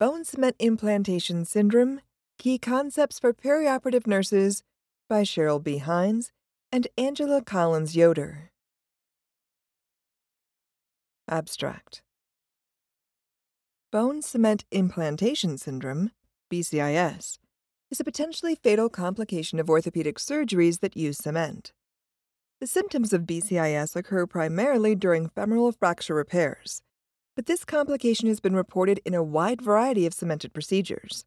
Bone Cement Implantation Syndrome Key Concepts for Perioperative Nurses by Cheryl B. Hines and Angela Collins Yoder. Abstract Bone Cement Implantation Syndrome, BCIS, is a potentially fatal complication of orthopedic surgeries that use cement. The symptoms of BCIS occur primarily during femoral fracture repairs, but this complication has been reported in a wide variety of cemented procedures.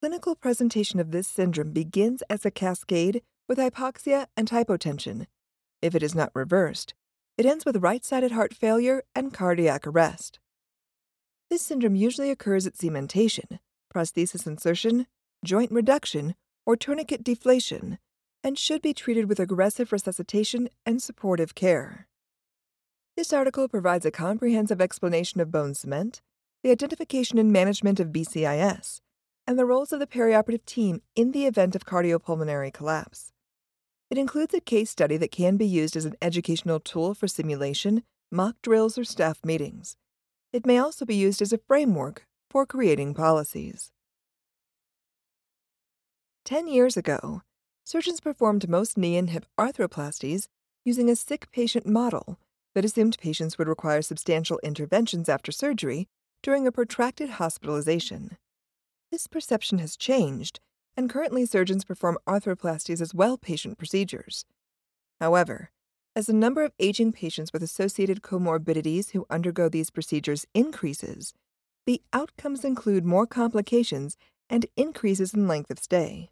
Clinical presentation of this syndrome begins as a cascade with hypoxia and hypotension. If it is not reversed, it ends with right sided heart failure and cardiac arrest. This syndrome usually occurs at cementation, prosthesis insertion, joint reduction, or tourniquet deflation, and should be treated with aggressive resuscitation and supportive care. This article provides a comprehensive explanation of bone cement, the identification and management of BCIS, and the roles of the perioperative team in the event of cardiopulmonary collapse. It includes a case study that can be used as an educational tool for simulation, mock drills, or staff meetings. It may also be used as a framework for creating policies. Ten years ago, surgeons performed most knee and hip arthroplasties using a sick patient model that assumed patients would require substantial interventions after surgery during a protracted hospitalization. This perception has changed, and currently surgeons perform arthroplasties as well patient procedures. However, as the number of aging patients with associated comorbidities who undergo these procedures increases, the outcomes include more complications and increases in length of stay.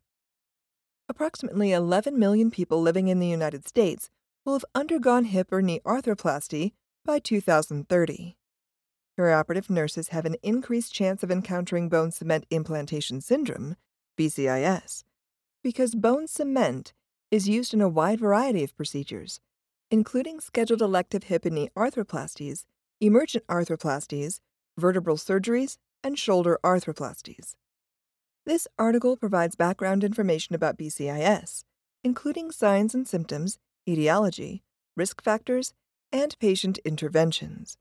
Approximately 11 million people living in the United States will have undergone hip or knee arthroplasty by 2030. Perioperative nurses have an increased chance of encountering bone cement implantation syndrome, BCIS, because bone cement is used in a wide variety of procedures, including scheduled elective hip and knee arthroplasties, emergent arthroplasties, vertebral surgeries, and shoulder arthroplasties. This article provides background information about BCIS, including signs and symptoms, etiology, risk factors, and patient interventions.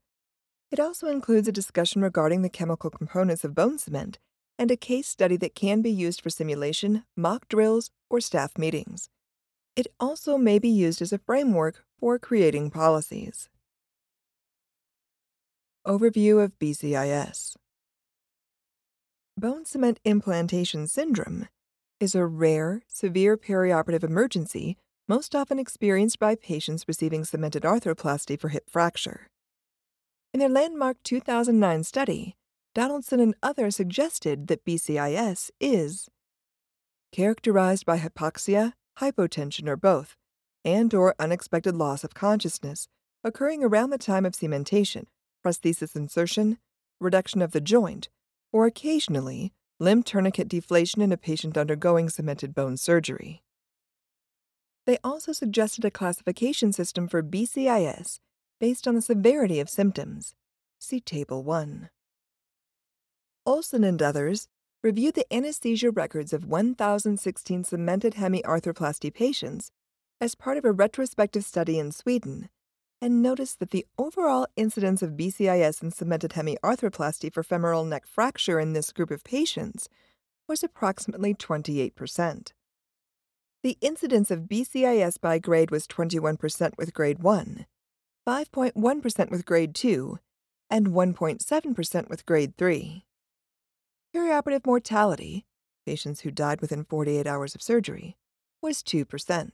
It also includes a discussion regarding the chemical components of bone cement and a case study that can be used for simulation, mock drills, or staff meetings. It also may be used as a framework for creating policies. Overview of BCIS Bone cement implantation syndrome is a rare, severe perioperative emergency most often experienced by patients receiving cemented arthroplasty for hip fracture. In their landmark 2009 study, Donaldson and others suggested that BCIS is characterized by hypoxia, hypotension, or both, and or unexpected loss of consciousness occurring around the time of cementation, prosthesis insertion, reduction of the joint, or occasionally limb tourniquet deflation in a patient undergoing cemented bone surgery. They also suggested a classification system for BCIS based on the severity of symptoms. See Table 1. Olsen and others reviewed the anesthesia records of 1,016 cemented hemiarthroplasty patients as part of a retrospective study in Sweden and noticed that the overall incidence of BCIS and cemented hemiarthroplasty for femoral neck fracture in this group of patients was approximately 28%. The incidence of BCIS by grade was 21% with grade 1, 5.1% with grade 2, and 1.7% with grade 3. Perioperative mortality, patients who died within 48 hours of surgery, was 2%.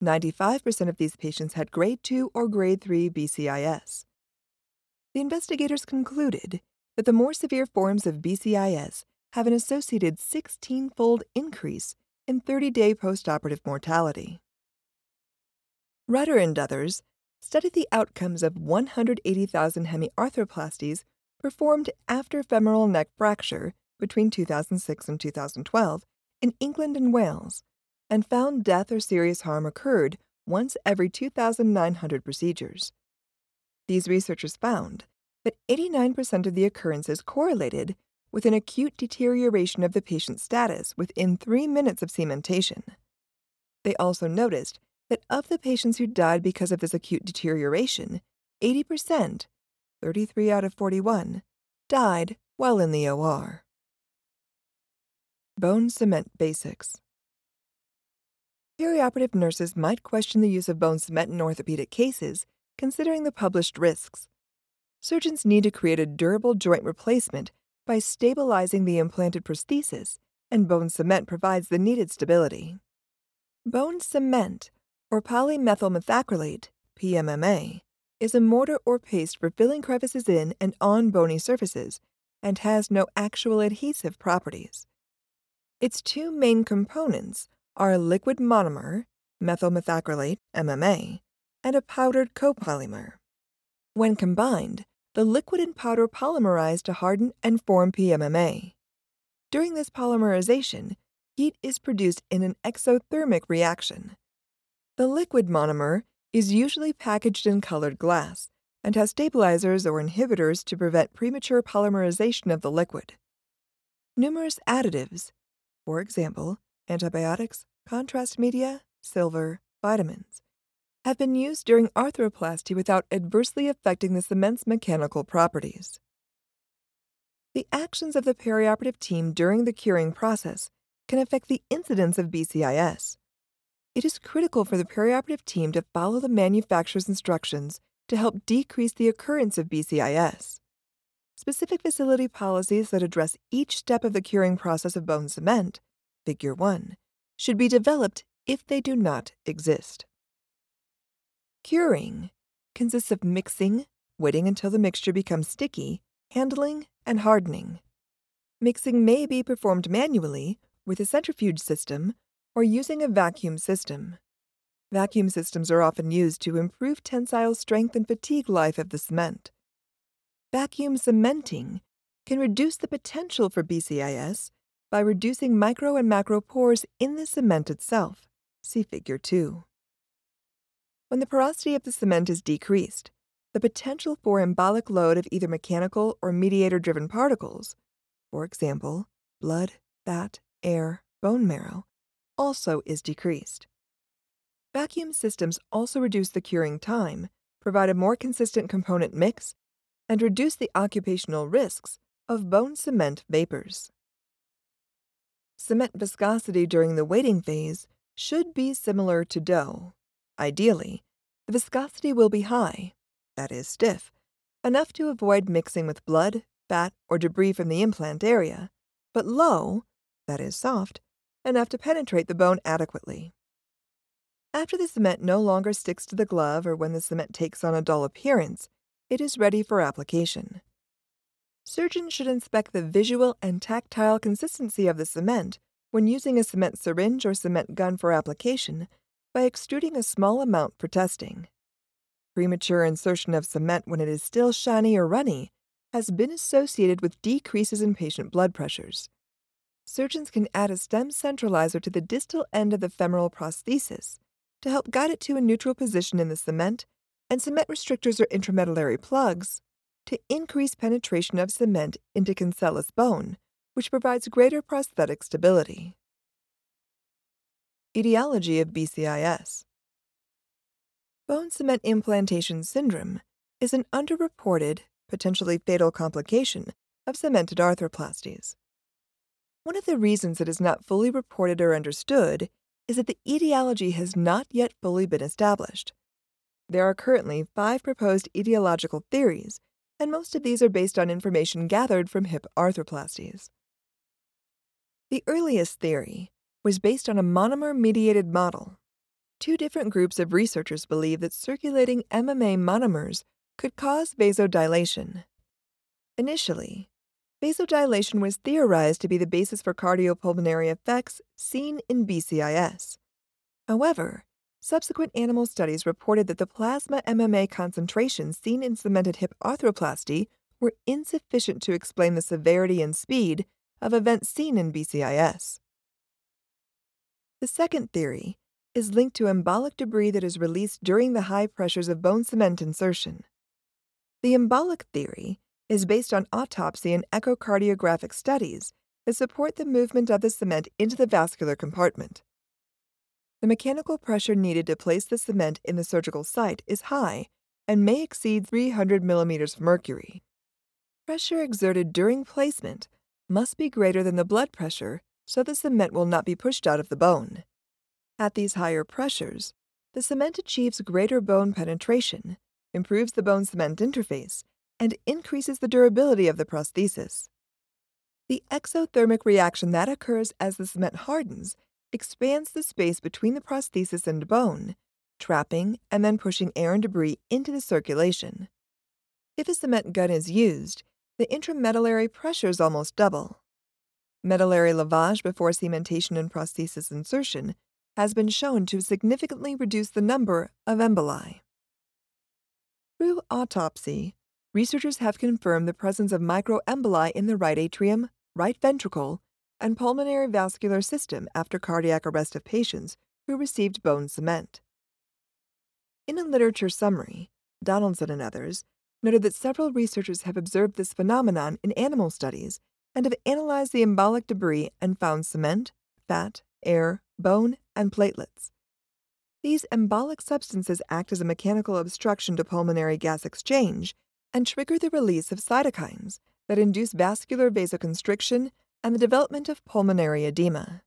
95% of these patients had grade 2 or grade 3 BCIS. The investigators concluded that the more severe forms of BCIS have an associated 16 fold increase in 30 day postoperative mortality. Rutter and others studied the outcomes of 180,000 hemiarthroplasties performed after femoral neck fracture between 2006 and 2012 in England and Wales and found death or serious harm occurred once every 2,900 procedures. These researchers found that 89% of the occurrences correlated with an acute deterioration of the patient's status within three minutes of cementation. They also noticed that of the patients who died because of this acute deterioration, 80%, 33 out of 41, died while in the OR. Bone cement basics. Perioperative nurses might question the use of bone cement in orthopedic cases, considering the published risks. Surgeons need to create a durable joint replacement by stabilizing the implanted prosthesis, and bone cement provides the needed stability. Bone cement, or polymethyl methacrylate, PMMA, is a mortar or paste for filling crevices in and on bony surfaces and has no actual adhesive properties. Its two main components are a liquid monomer, methyl methacrylate, MMA, and a powdered copolymer. When combined, the liquid and powder polymerize to harden and form PMMA. During this polymerization, heat is produced in an exothermic reaction. The liquid monomer is usually packaged in colored glass and has stabilizers or inhibitors to prevent premature polymerization of the liquid. Numerous additives, for example, antibiotics, contrast media, silver, vitamins, have been used during arthroplasty without adversely affecting the cement's mechanical properties. The actions of the perioperative team during the curing process can affect the incidence of BCIS. It is critical for the perioperative team to follow the manufacturer's instructions to help decrease the occurrence of BCIS. Specific facility policies that address each step of the curing process of bone cement, Figure 1, should be developed if they do not exist. Curing consists of mixing, waiting until the mixture becomes sticky, handling, and hardening. Mixing may be performed manually with a centrifuge system or using a vacuum system. Vacuum systems are often used to improve tensile strength and fatigue life of the cement. Vacuum cementing can reduce the potential for BCIS by reducing micro and macro pores in the cement itself. See Figure 2. When the porosity of the cement is decreased, the potential for embolic load of either mechanical or mediator driven particles, for example, blood, fat, air, bone marrow, also is decreased. Vacuum systems also reduce the curing time, provide a more consistent component mix, and reduce the occupational risks of bone cement vapors. Cement viscosity during the waiting phase should be similar to dough. Ideally, the viscosity will be high, that is, stiff, enough to avoid mixing with blood, fat, or debris from the implant area, but low, that is, soft, enough to penetrate the bone adequately. After the cement no longer sticks to the glove or when the cement takes on a dull appearance, it is ready for application. Surgeons should inspect the visual and tactile consistency of the cement when using a cement syringe or cement gun for application by extruding a small amount for testing. Premature insertion of cement when it is still shiny or runny has been associated with decreases in patient blood pressures. Surgeons can add a stem centralizer to the distal end of the femoral prosthesis to help guide it to a neutral position in the cement, and cement restrictors or intramedullary plugs to increase penetration of cement into cancellous bone, which provides greater prosthetic stability. Etiology of BCIS Bone cement implantation syndrome is an underreported, potentially fatal complication of cemented arthroplasties. One of the reasons it is not fully reported or understood is that the etiology has not yet fully been established. There are currently five proposed etiological theories, and most of these are based on information gathered from hip arthroplasties. The earliest theory was based on a monomer mediated model. Two different groups of researchers believe that circulating MMA monomers could cause vasodilation. Initially, Vasodilation was theorized to be the basis for cardiopulmonary effects seen in BCIS. However, subsequent animal studies reported that the plasma MMA concentrations seen in cemented hip arthroplasty were insufficient to explain the severity and speed of events seen in BCIS. The second theory is linked to embolic debris that is released during the high pressures of bone cement insertion. The embolic theory is based on autopsy and echocardiographic studies that support the movement of the cement into the vascular compartment. The mechanical pressure needed to place the cement in the surgical site is high and may exceed 300 millimeters of mercury. Pressure exerted during placement must be greater than the blood pressure so the cement will not be pushed out of the bone. At these higher pressures, the cement achieves greater bone penetration, improves the bone cement interface, and increases the durability of the prosthesis. The exothermic reaction that occurs as the cement hardens expands the space between the prosthesis and bone, trapping and then pushing air and debris into the circulation. If a cement gun is used, the intramedullary pressures almost double. Medullary lavage before cementation and prosthesis insertion has been shown to significantly reduce the number of emboli. Through autopsy, researchers have confirmed the presence of microemboli in the right atrium, right ventricle, and pulmonary vascular system after cardiac arrest of patients who received bone cement. In a literature summary, Donaldson and others noted that several researchers have observed this phenomenon in animal studies and have analyzed the embolic debris and found cement, fat, air, bone, and platelets. These embolic substances act as a mechanical obstruction to pulmonary gas exchange and trigger the release of cytokines that induce vascular vasoconstriction and the development of pulmonary edema.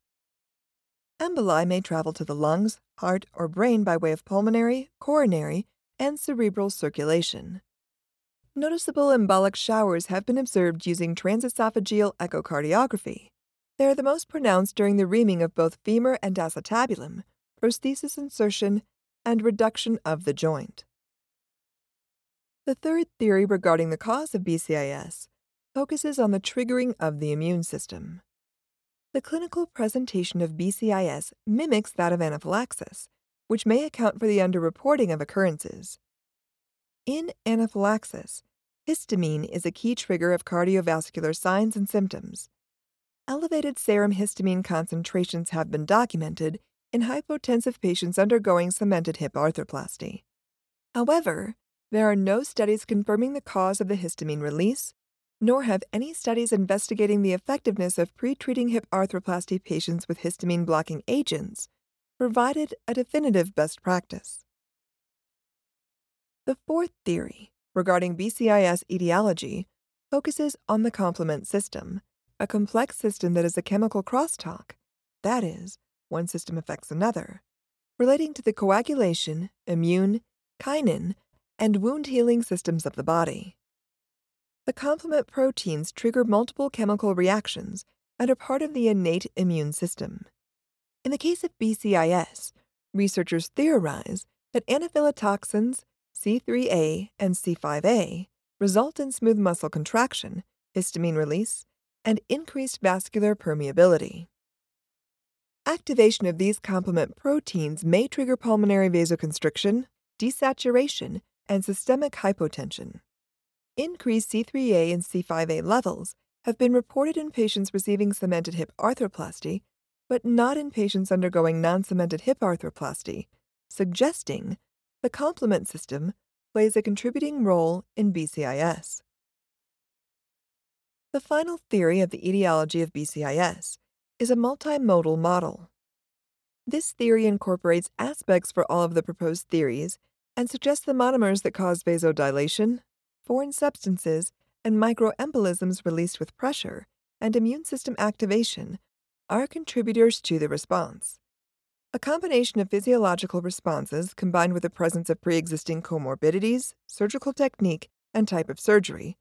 Emboli may travel to the lungs, heart, or brain by way of pulmonary, coronary, and cerebral circulation. Noticeable embolic showers have been observed using transesophageal echocardiography. They are the most pronounced during the reaming of both femur and acetabulum, prosthesis insertion, and reduction of the joint. The third theory regarding the cause of BCIS focuses on the triggering of the immune system. The clinical presentation of BCIS mimics that of anaphylaxis, which may account for the underreporting of occurrences. In anaphylaxis, histamine is a key trigger of cardiovascular signs and symptoms. Elevated serum histamine concentrations have been documented in hypotensive patients undergoing cemented hip arthroplasty. However, there are no studies confirming the cause of the histamine release nor have any studies investigating the effectiveness of pre-treating hip arthroplasty patients with histamine blocking agents provided a definitive best practice. The fourth theory regarding BCIS etiology focuses on the complement system, a complex system that is a chemical crosstalk, that is, one system affects another, relating to the coagulation, immune, kinin, and wound healing systems of the body. The complement proteins trigger multiple chemical reactions and are part of the innate immune system. In the case of BCIS, researchers theorize that anaphylatoxins C3A and C5A result in smooth muscle contraction, histamine release, and increased vascular permeability. Activation of these complement proteins may trigger pulmonary vasoconstriction, desaturation, and systemic hypotension. Increased C3A and C5A levels have been reported in patients receiving cemented hip arthroplasty, but not in patients undergoing non cemented hip arthroplasty, suggesting the complement system plays a contributing role in BCIS. The final theory of the etiology of BCIS is a multimodal model. This theory incorporates aspects for all of the proposed theories and suggests the monomers that cause vasodilation, foreign substances, and microembolisms released with pressure and immune system activation are contributors to the response. A combination of physiological responses combined with the presence of pre existing comorbidities, surgical technique, and type of surgery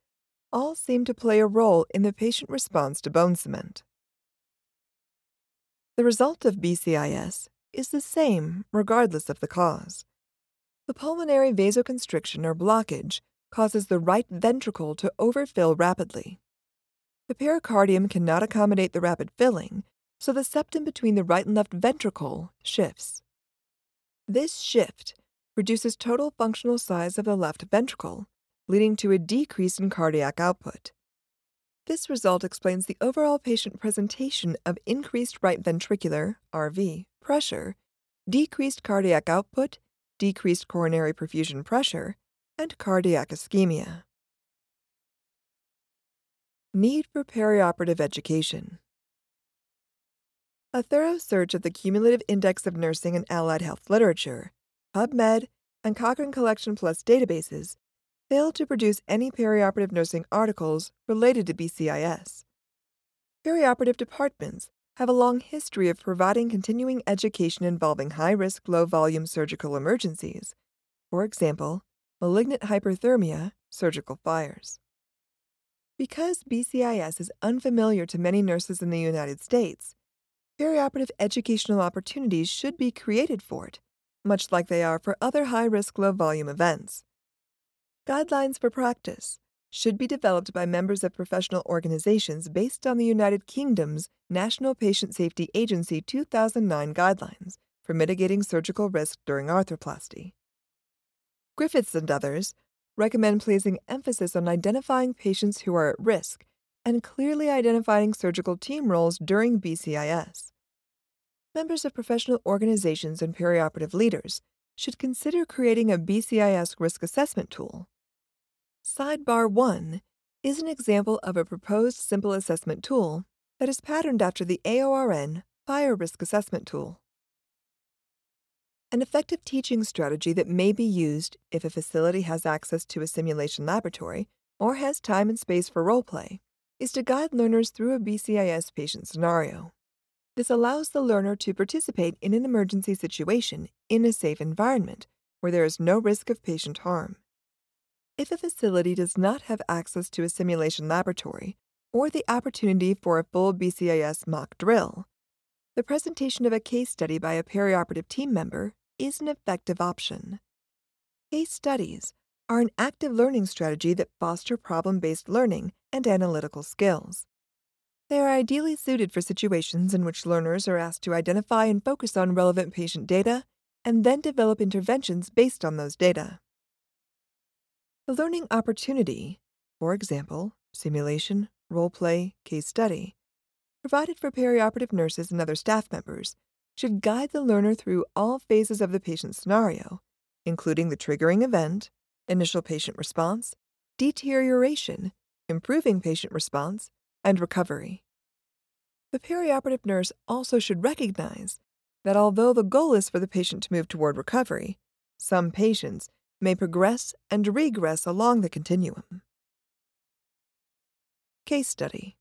all seem to play a role in the patient response to bone cement. The result of BCIS is the same regardless of the cause. The pulmonary vasoconstriction or blockage causes the right ventricle to overfill rapidly. The pericardium cannot accommodate the rapid filling, so the septum between the right and left ventricle shifts. This shift reduces total functional size of the left ventricle, leading to a decrease in cardiac output. This result explains the overall patient presentation of increased right ventricular RV pressure, decreased cardiac output, decreased coronary perfusion pressure, and cardiac ischemia. Need for perioperative education. A thorough search of the Cumulative Index of Nursing and Allied Health literature, PubMed, and Cochrane Collection Plus databases failed to produce any perioperative nursing articles related to BCIS. Perioperative departments have a long history of providing continuing education involving high risk, low volume surgical emergencies, for example, malignant hyperthermia, surgical fires. Because BCIS is unfamiliar to many nurses in the United States, perioperative educational opportunities should be created for it, much like they are for other high risk, low volume events. Guidelines for practice should be developed by members of professional organizations based on the United Kingdom's National Patient Safety Agency 2009 guidelines for mitigating surgical risk during arthroplasty. Griffiths and others recommend placing emphasis on identifying patients who are at risk and clearly identifying surgical team roles during BCIS. Members of professional organizations and perioperative leaders should consider creating a BCIS risk assessment tool. Sidebar 1 is an example of a proposed simple assessment tool that is patterned after the AORN Fire Risk Assessment Tool. An effective teaching strategy that may be used if a facility has access to a simulation laboratory or has time and space for role play is to guide learners through a BCIS patient scenario. This allows the learner to participate in an emergency situation in a safe environment where there is no risk of patient harm. If a facility does not have access to a simulation laboratory or the opportunity for a full BCIS mock drill, the presentation of a case study by a perioperative team member is an effective option. Case studies are an active learning strategy that foster problem based learning and analytical skills. They are ideally suited for situations in which learners are asked to identify and focus on relevant patient data and then develop interventions based on those data. The learning opportunity, for example, simulation, role play, case study, provided for perioperative nurses and other staff members, should guide the learner through all phases of the patient scenario, including the triggering event, initial patient response, deterioration, improving patient response, and recovery. The perioperative nurse also should recognize that although the goal is for the patient to move toward recovery, some patients may progress and regress along the continuum. Case Study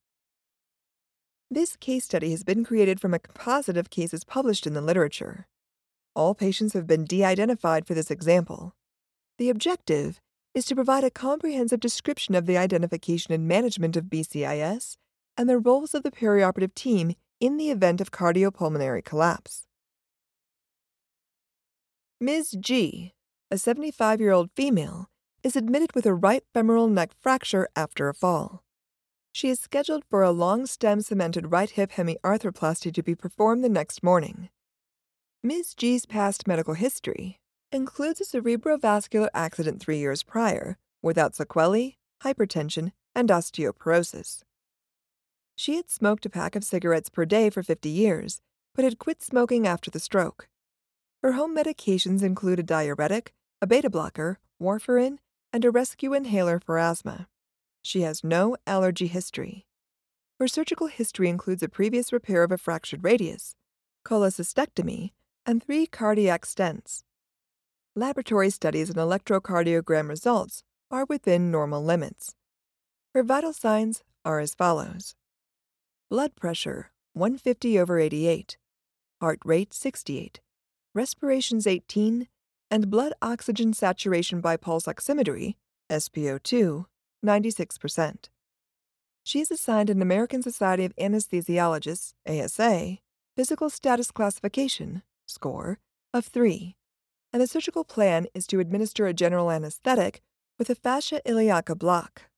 this case study has been created from a composite of cases published in the literature. All patients have been de identified for this example. The objective is to provide a comprehensive description of the identification and management of BCIS and the roles of the perioperative team in the event of cardiopulmonary collapse. Ms. G, a 75 year old female, is admitted with a right femoral neck fracture after a fall. She is scheduled for a long stem cemented right hip hemiarthroplasty to be performed the next morning. Ms. G's past medical history includes a cerebrovascular accident three years prior, without sequelae, hypertension, and osteoporosis. She had smoked a pack of cigarettes per day for 50 years, but had quit smoking after the stroke. Her home medications include a diuretic, a beta blocker, warfarin, and a rescue inhaler for asthma. She has no allergy history. Her surgical history includes a previous repair of a fractured radius, cholecystectomy, and three cardiac stents. Laboratory studies and electrocardiogram results are within normal limits. Her vital signs are as follows. Blood pressure 150 over 88, heart rate 68, respirations 18, and blood oxygen saturation by pulse oximetry, SpO2, 96%. She is assigned an American Society of Anesthesiologists, ASA, physical status classification, score, of 3, and the surgical plan is to administer a general anesthetic with a fascia iliaca block.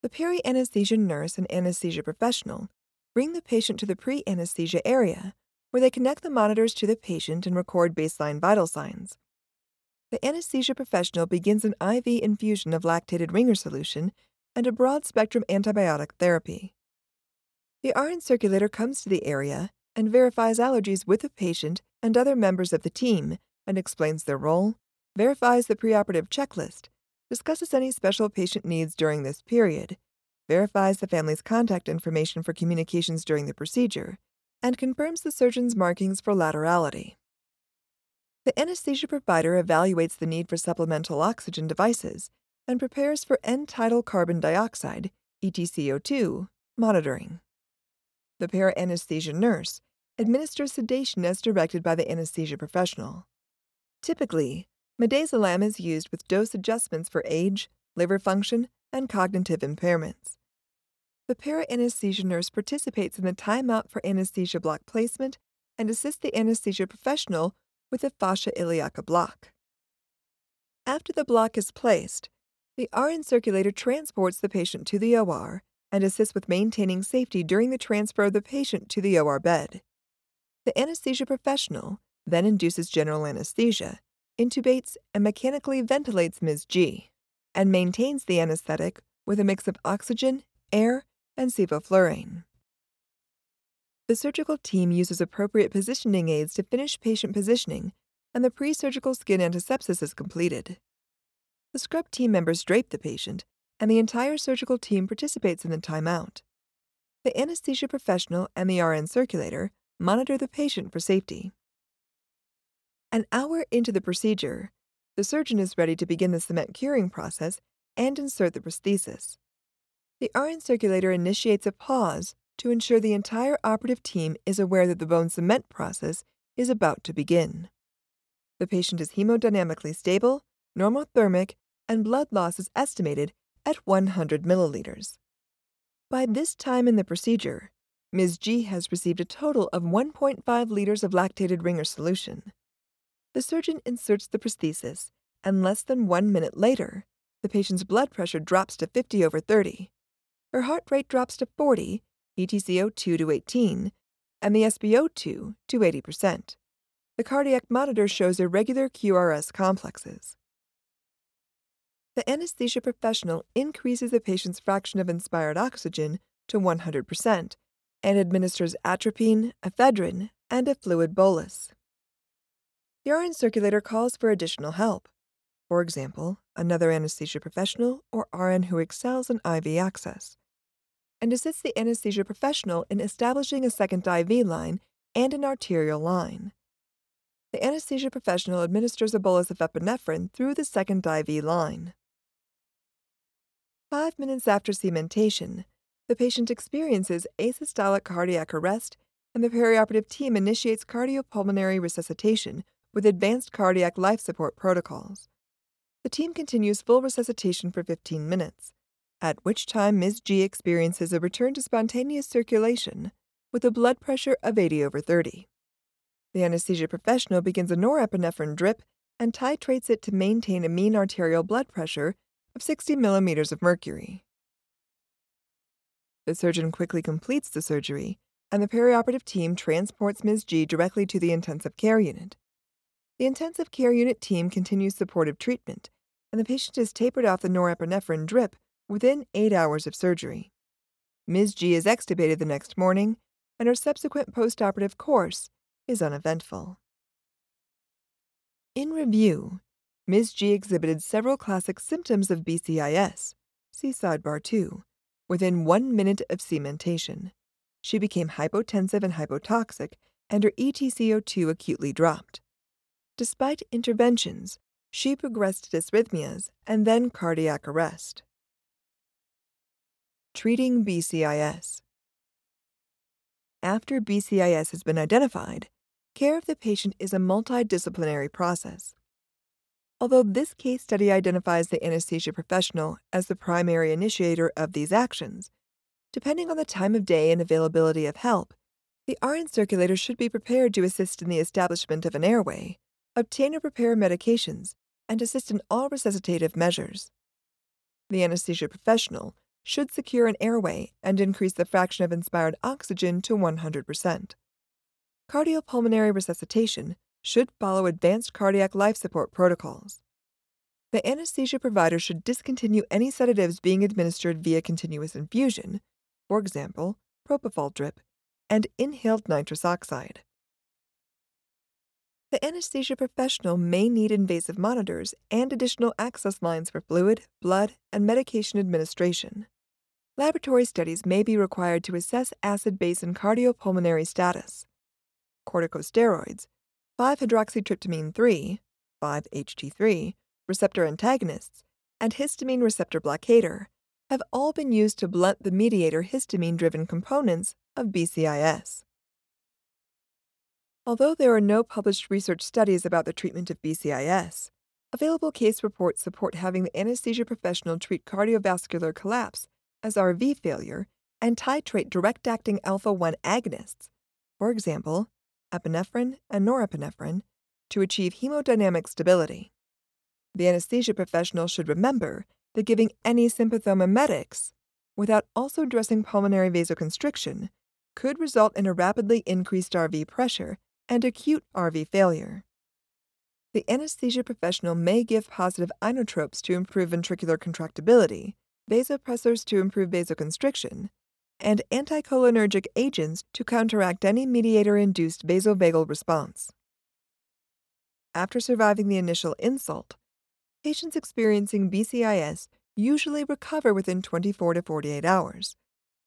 The peri anesthesia nurse and anesthesia professional bring the patient to the pre anesthesia area, where they connect the monitors to the patient and record baseline vital signs the anesthesia professional begins an IV infusion of lactated ringer solution and a broad spectrum antibiotic therapy. The RN circulator comes to the area and verifies allergies with the patient and other members of the team and explains their role, verifies the preoperative checklist, discusses any special patient needs during this period, verifies the family's contact information for communications during the procedure, and confirms the surgeon's markings for laterality. The anesthesia provider evaluates the need for supplemental oxygen devices and prepares for end tidal carbon dioxide, ETCO2, monitoring. The peri-anesthesia nurse administers sedation as directed by the anesthesia professional. Typically, midazolam is used with dose adjustments for age, liver function, and cognitive impairments. The peri-anesthesia nurse participates in the timeout for anesthesia block placement and assists the anesthesia professional with the fascia iliaca block. After the block is placed, the RN circulator transports the patient to the OR and assists with maintaining safety during the transfer of the patient to the OR bed. The anesthesia professional then induces general anesthesia, intubates, and mechanically ventilates Ms. G, and maintains the anesthetic with a mix of oxygen, air, and sevoflurane. The surgical team uses appropriate positioning aids to finish patient positioning, and the pre surgical skin antisepsis is completed. The scrub team members drape the patient and the entire surgical team participates in the timeout. The anesthesia professional and the RN circulator monitor the patient for safety. An hour into the procedure, the surgeon is ready to begin the cement curing process and insert the prosthesis. The RN circulator initiates a pause to ensure the entire operative team is aware that the bone cement process is about to begin. The patient is hemodynamically stable, normothermic, and blood loss is estimated at 100 milliliters. By this time in the procedure, Ms. G has received a total of 1.5 liters of lactated Ringer solution. The surgeon inserts the prosthesis, and less than one minute later, the patient's blood pressure drops to 50 over 30. Her heart rate drops to 40, ETCO2 to 18, and the SpO2 to 80%. The cardiac monitor shows irregular QRS complexes. The anesthesia professional increases the patient's fraction of inspired oxygen to 100% and administers atropine, ephedrine, and a fluid bolus. The RN circulator calls for additional help. For example, another anesthesia professional or RN who excels in IV access, and assists the anesthesia professional in establishing a second IV line and an arterial line. The anesthesia professional administers a bolus of epinephrine through the second IV line. Five minutes after cementation, the patient experiences asystolic cardiac arrest and the perioperative team initiates cardiopulmonary resuscitation with advanced cardiac life support protocols. The team continues full resuscitation for 15 minutes, at which time Ms. G experiences a return to spontaneous circulation with a blood pressure of 80 over 30. The anesthesia professional begins a norepinephrine drip and titrates it to maintain a mean arterial blood pressure of 60 millimeters of mercury. The surgeon quickly completes the surgery, and the perioperative team transports Ms. G directly to the intensive care unit. The intensive care unit team continues supportive treatment, and the patient is tapered off the norepinephrine drip within eight hours of surgery. Ms. G is extubated the next morning, and her subsequent postoperative course is uneventful. In review, Ms. G exhibited several classic symptoms of BCIS, see sidebar 2, within one minute of cementation. She became hypotensive and hypotoxic, and her ETCO2 acutely dropped. Despite interventions, she progressed to dysrhythmias and then cardiac arrest. Treating BCIS. After BCIS has been identified, care of the patient is a multidisciplinary process. Although this case study identifies the anesthesia professional as the primary initiator of these actions, depending on the time of day and availability of help, the RN circulator should be prepared to assist in the establishment of an airway, obtain or prepare medications, and assist in all resuscitative measures. The anesthesia professional should secure an airway and increase the fraction of inspired oxygen to 100%. Cardiopulmonary resuscitation should follow advanced cardiac life support protocols. The anesthesia provider should discontinue any sedatives being administered via continuous infusion, for example, propofol drip, and inhaled nitrous oxide. The anesthesia professional may need invasive monitors and additional access lines for fluid, blood, and medication administration. Laboratory studies may be required to assess acid base and cardiopulmonary status. Corticosteroids, 5 hydroxytryptamine 3, 5 HT3, receptor antagonists, and histamine receptor blockator have all been used to blunt the mediator histamine driven components of BCIS. Although there are no published research studies about the treatment of BCIS, available case reports support having the anesthesia professional treat cardiovascular collapse as RV failure and titrate direct acting alpha 1 agonists, for example, epinephrine and norepinephrine, to achieve hemodynamic stability. The anesthesia professional should remember that giving any sympathomimetics without also addressing pulmonary vasoconstriction could result in a rapidly increased RV pressure and acute RV failure. The anesthesia professional may give positive inotropes to improve ventricular contractibility, vasopressors to improve vasoconstriction, and anticholinergic agents to counteract any mediator induced vasovagal response. After surviving the initial insult, patients experiencing BCIS usually recover within 24 to 48 hours.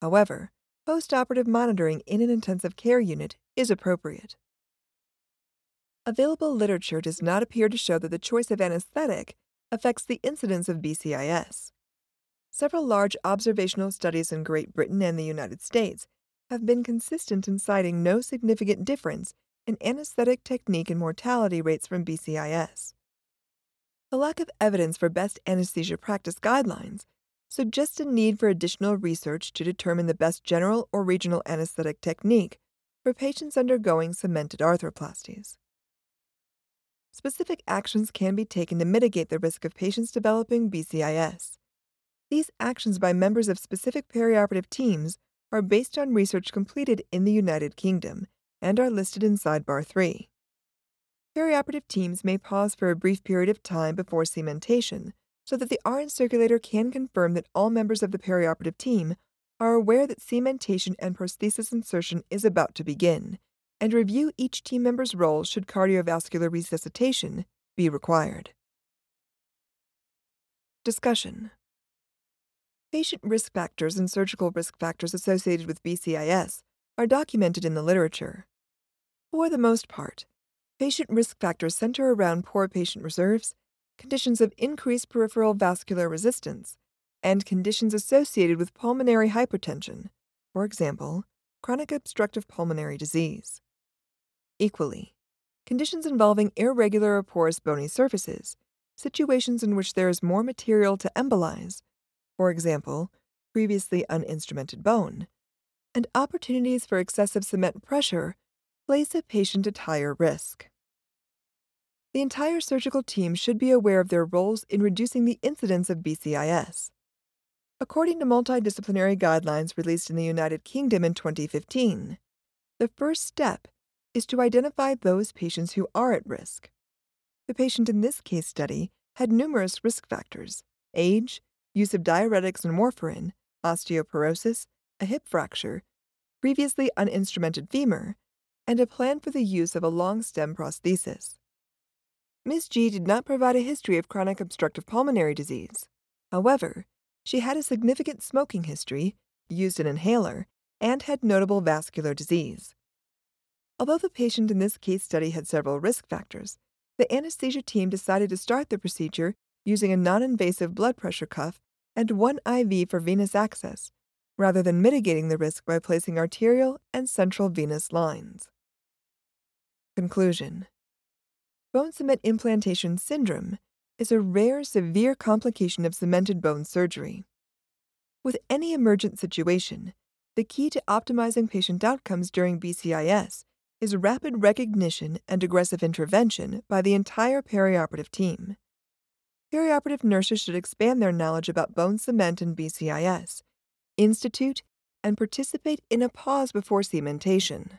However, postoperative monitoring in an intensive care unit is appropriate. Available literature does not appear to show that the choice of anesthetic affects the incidence of BCIS. Several large observational studies in Great Britain and the United States have been consistent in citing no significant difference in anesthetic technique and mortality rates from BCIS. The lack of evidence for best anesthesia practice guidelines suggests a need for additional research to determine the best general or regional anesthetic technique for patients undergoing cemented arthroplasties. Specific actions can be taken to mitigate the risk of patients developing BCIS. These actions by members of specific perioperative teams are based on research completed in the United Kingdom and are listed in Sidebar 3. Perioperative teams may pause for a brief period of time before cementation so that the RN circulator can confirm that all members of the perioperative team are aware that cementation and prosthesis insertion is about to begin, and review each team member's role should cardiovascular resuscitation be required. Discussion Patient risk factors and surgical risk factors associated with BCIS are documented in the literature. For the most part, patient risk factors center around poor patient reserves, conditions of increased peripheral vascular resistance, and conditions associated with pulmonary hypertension, for example, chronic obstructive pulmonary disease. Equally, conditions involving irregular or porous bony surfaces, situations in which there is more material to embolize, for example, previously uninstrumented bone, and opportunities for excessive cement pressure place a patient at higher risk. The entire surgical team should be aware of their roles in reducing the incidence of BCIS. According to multidisciplinary guidelines released in the United Kingdom in 2015, the first step is to identify those patients who are at risk. The patient in this case study had numerous risk factors age, use of diuretics and warfarin, osteoporosis, a hip fracture, previously uninstrumented femur, and a plan for the use of a long stem prosthesis. Ms. G did not provide a history of chronic obstructive pulmonary disease. However, she had a significant smoking history, used an inhaler, and had notable vascular disease. Although the patient in this case study had several risk factors, the anesthesia team decided to start the procedure using a non invasive blood pressure cuff and one IV for venous access, rather than mitigating the risk by placing arterial and central venous lines. Conclusion Bone cement implantation syndrome is a rare, severe complication of cemented bone surgery. With any emergent situation, the key to optimizing patient outcomes during BCIS is rapid recognition and aggressive intervention by the entire perioperative team. Perioperative nurses should expand their knowledge about bone cement and BCIS, institute and participate in a pause before cementation,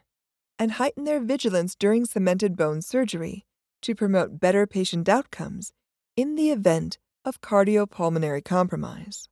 and heighten their vigilance during cemented bone surgery to promote better patient outcomes in the event of cardiopulmonary compromise.